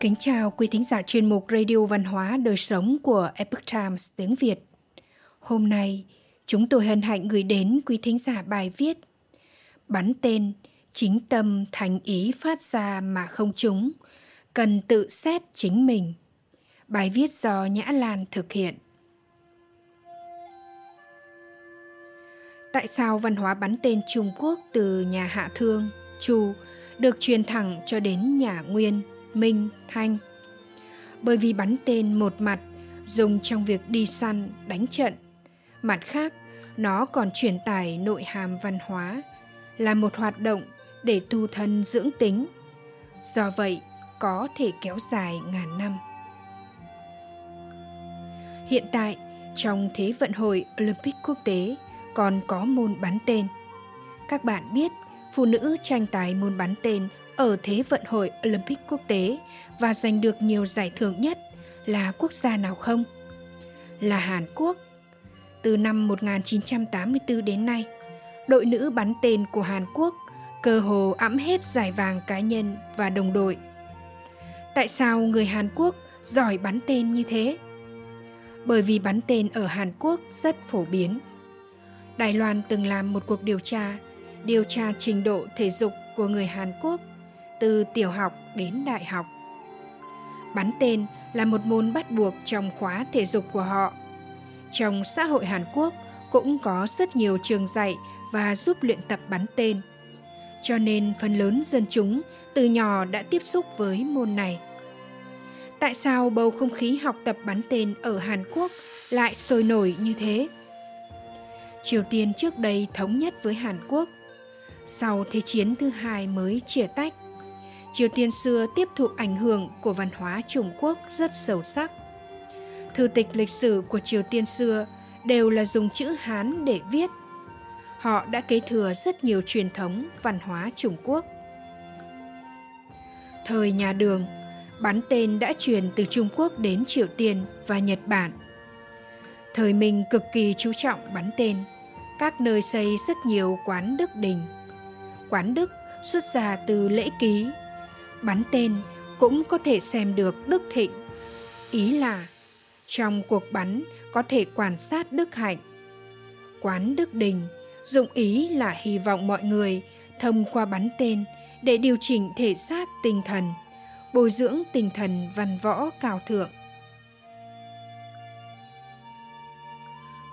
Kính chào quý thính giả chuyên mục Radio Văn hóa Đời Sống của Epoch Times tiếng Việt. Hôm nay, chúng tôi hân hạnh gửi đến quý thính giả bài viết Bắn tên, chính tâm thành ý phát ra mà không trúng, cần tự xét chính mình. Bài viết do Nhã Lan thực hiện. Tại sao văn hóa bắn tên Trung Quốc từ nhà Hạ Thương, Chu được truyền thẳng cho đến nhà Nguyên, Minh, Thanh? Bởi vì bắn tên một mặt dùng trong việc đi săn, đánh trận. Mặt khác, nó còn truyền tải nội hàm văn hóa, là một hoạt động để tu thân dưỡng tính. Do vậy, có thể kéo dài ngàn năm. Hiện tại, trong Thế vận hội Olympic quốc tế còn có môn bắn tên. Các bạn biết, phụ nữ tranh tài môn bắn tên ở Thế vận hội Olympic quốc tế và giành được nhiều giải thưởng nhất là quốc gia nào không? Là Hàn Quốc. Từ năm 1984 đến nay, đội nữ bắn tên của Hàn Quốc cơ hồ ẵm hết giải vàng cá nhân và đồng đội. Tại sao người Hàn Quốc giỏi bắn tên như thế? Bởi vì bắn tên ở Hàn Quốc rất phổ biến. Đài Loan từng làm một cuộc điều tra, điều tra trình độ thể dục của người Hàn Quốc từ tiểu học đến đại học. Bắn tên là một môn bắt buộc trong khóa thể dục của họ. Trong xã hội Hàn Quốc cũng có rất nhiều trường dạy và giúp luyện tập bắn tên. Cho nên phần lớn dân chúng từ nhỏ đã tiếp xúc với môn này. Tại sao bầu không khí học tập bắn tên ở Hàn Quốc lại sôi nổi như thế? Triều Tiên trước đây thống nhất với Hàn Quốc. Sau Thế chiến thứ hai mới chia tách. Triều Tiên xưa tiếp thụ ảnh hưởng của văn hóa Trung Quốc rất sâu sắc. Thư tịch lịch sử của Triều Tiên xưa đều là dùng chữ Hán để viết. Họ đã kế thừa rất nhiều truyền thống văn hóa Trung Quốc. Thời nhà Đường, bắn tên đã truyền từ Trung Quốc đến Triều Tiên và Nhật Bản. Thời Minh cực kỳ chú trọng bắn tên. Các nơi xây rất nhiều quán đức đình. Quán đức xuất ra từ lễ ký. Bắn tên cũng có thể xem được đức thịnh. Ý là trong cuộc bắn có thể quan sát đức hạnh. Quán đức đình dụng ý là hy vọng mọi người thông qua bắn tên để điều chỉnh thể xác tinh thần, bồi dưỡng tinh thần văn võ cao thượng.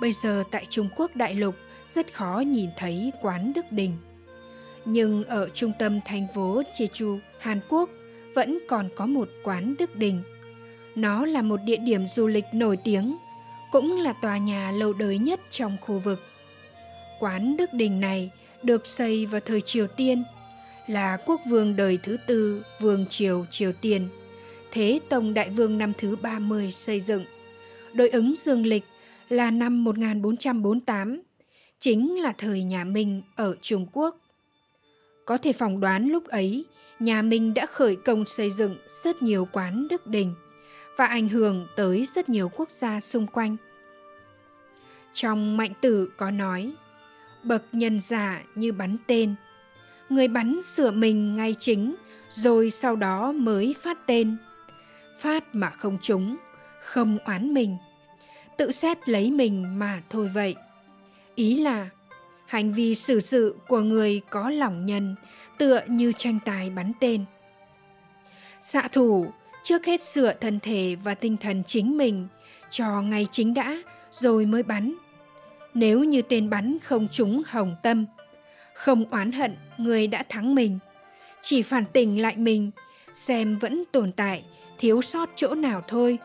Bây giờ tại Trung Quốc đại lục rất khó nhìn thấy quán Đức Đình. Nhưng ở trung tâm thành phố Jeju, Hàn Quốc vẫn còn có một quán Đức Đình. Nó là một địa điểm du lịch nổi tiếng, cũng là tòa nhà lâu đời nhất trong khu vực. Quán Đức Đình này được xây vào thời Triều Tiên, là quốc vương đời thứ tư vương triều Triều Tiên, Thế Tông Đại Vương năm thứ 30 xây dựng. Đối ứng dương lịch là năm 1448, chính là thời nhà Minh ở Trung Quốc. Có thể phỏng đoán lúc ấy, nhà Minh đã khởi công xây dựng rất nhiều quán đức đình và ảnh hưởng tới rất nhiều quốc gia xung quanh. Trong Mạnh Tử có nói, bậc nhân giả như bắn tên, người bắn sửa mình ngay chính rồi sau đó mới phát tên. Phát mà không trúng, không oán mình, tự xét lấy mình mà thôi vậy ý là hành vi xử sự của người có lòng nhân tựa như tranh tài bắn tên. Xạ thủ trước hết sửa thân thể và tinh thần chính mình cho ngay chính đã rồi mới bắn. Nếu như tên bắn không trúng hồng tâm không oán hận người đã thắng mình chỉ phản tỉnh lại mình xem vẫn tồn tại thiếu sót chỗ nào thôi.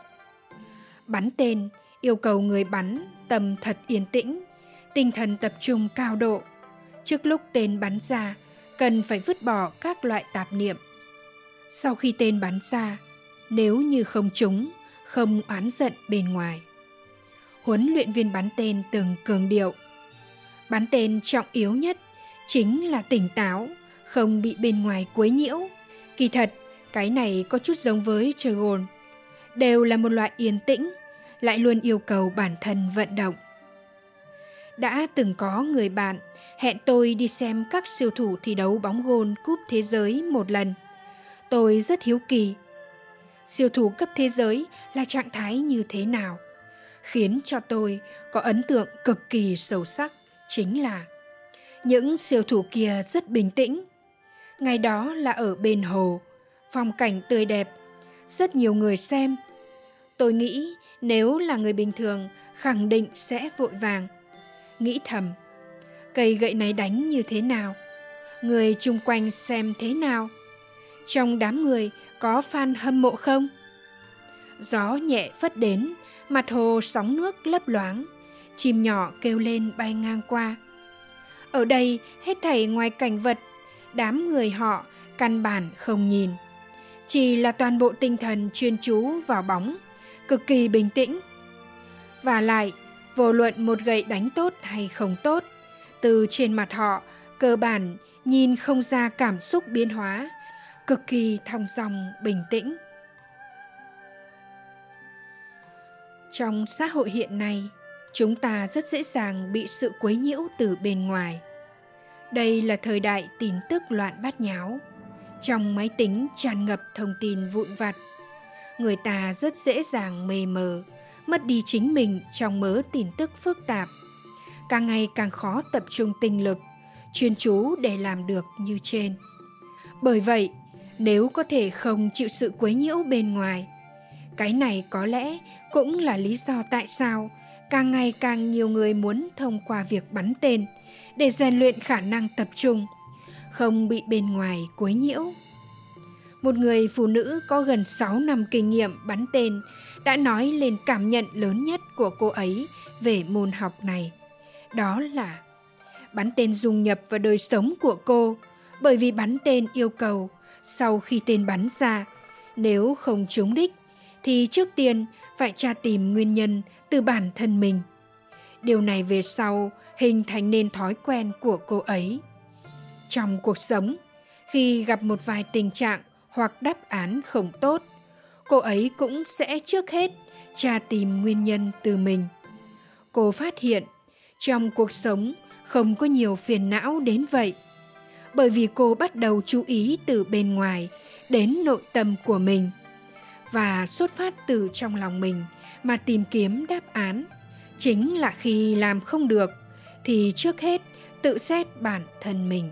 Bắn tên yêu cầu người bắn tâm thật yên tĩnh, tinh thần tập trung cao độ. Trước lúc tên bắn ra, cần phải vứt bỏ các loại tạp niệm. Sau khi tên bắn ra, nếu như không trúng, không oán giận bên ngoài. Huấn luyện viên bắn tên từng cường điệu. Bắn tên trọng yếu nhất chính là tỉnh táo, không bị bên ngoài quấy nhiễu. Kỳ thật, cái này có chút giống với chơi gồn Đều là một loại yên tĩnh, lại luôn yêu cầu bản thân vận động. Đã từng có người bạn, hẹn tôi đi xem các siêu thủ thi đấu bóng gôn cúp thế giới một lần. Tôi rất hiếu kỳ. siêu thủ cấp thế giới là trạng thái như thế nào khiến cho tôi có ấn tượng cực kỳ sâu sắc chính là những siêu thủ kia rất bình tĩnh ngày đó là ở bên hồ, phong cảnh tươi đẹp, rất nhiều người xem tôi nghĩ nếu là người bình thường, khẳng định sẽ vội vàng nghĩ thầm. Cây gậy này đánh như thế nào? Người chung quanh xem thế nào? Trong đám người có fan hâm mộ không? Gió nhẹ phất đến, mặt hồ sóng nước lấp loáng, chim nhỏ kêu lên bay ngang qua. Ở đây hết thảy ngoài cảnh vật, đám người họ căn bản không nhìn. Chỉ là toàn bộ tinh thần chuyên chú vào bóng, cực kỳ bình tĩnh. Và lại vô luận một gậy đánh tốt hay không tốt, từ trên mặt họ, cơ bản nhìn không ra cảm xúc biến hóa, cực kỳ thong dong, bình tĩnh. Trong xã hội hiện nay, chúng ta rất dễ dàng bị sự quấy nhiễu từ bên ngoài. Đây là thời đại tin tức loạn bát nháo. Trong máy tính tràn ngập thông tin vụn vặt, người ta rất dễ dàng mê mờ mất đi chính mình trong mớ tin tức phức tạp. Càng ngày càng khó tập trung tinh lực, chuyên chú để làm được như trên. Bởi vậy, nếu có thể không chịu sự quấy nhiễu bên ngoài, cái này có lẽ cũng là lý do tại sao càng ngày càng nhiều người muốn thông qua việc bắn tên để rèn luyện khả năng tập trung, không bị bên ngoài quấy nhiễu một người phụ nữ có gần 6 năm kinh nghiệm bắn tên đã nói lên cảm nhận lớn nhất của cô ấy về môn học này. Đó là bắn tên dung nhập vào đời sống của cô bởi vì bắn tên yêu cầu sau khi tên bắn ra, nếu không trúng đích thì trước tiên phải tra tìm nguyên nhân từ bản thân mình. Điều này về sau hình thành nên thói quen của cô ấy. Trong cuộc sống, khi gặp một vài tình trạng hoặc đáp án không tốt, cô ấy cũng sẽ trước hết tra tìm nguyên nhân từ mình. Cô phát hiện trong cuộc sống không có nhiều phiền não đến vậy bởi vì cô bắt đầu chú ý từ bên ngoài đến nội tâm của mình và xuất phát từ trong lòng mình mà tìm kiếm đáp án chính là khi làm không được thì trước hết tự xét bản thân mình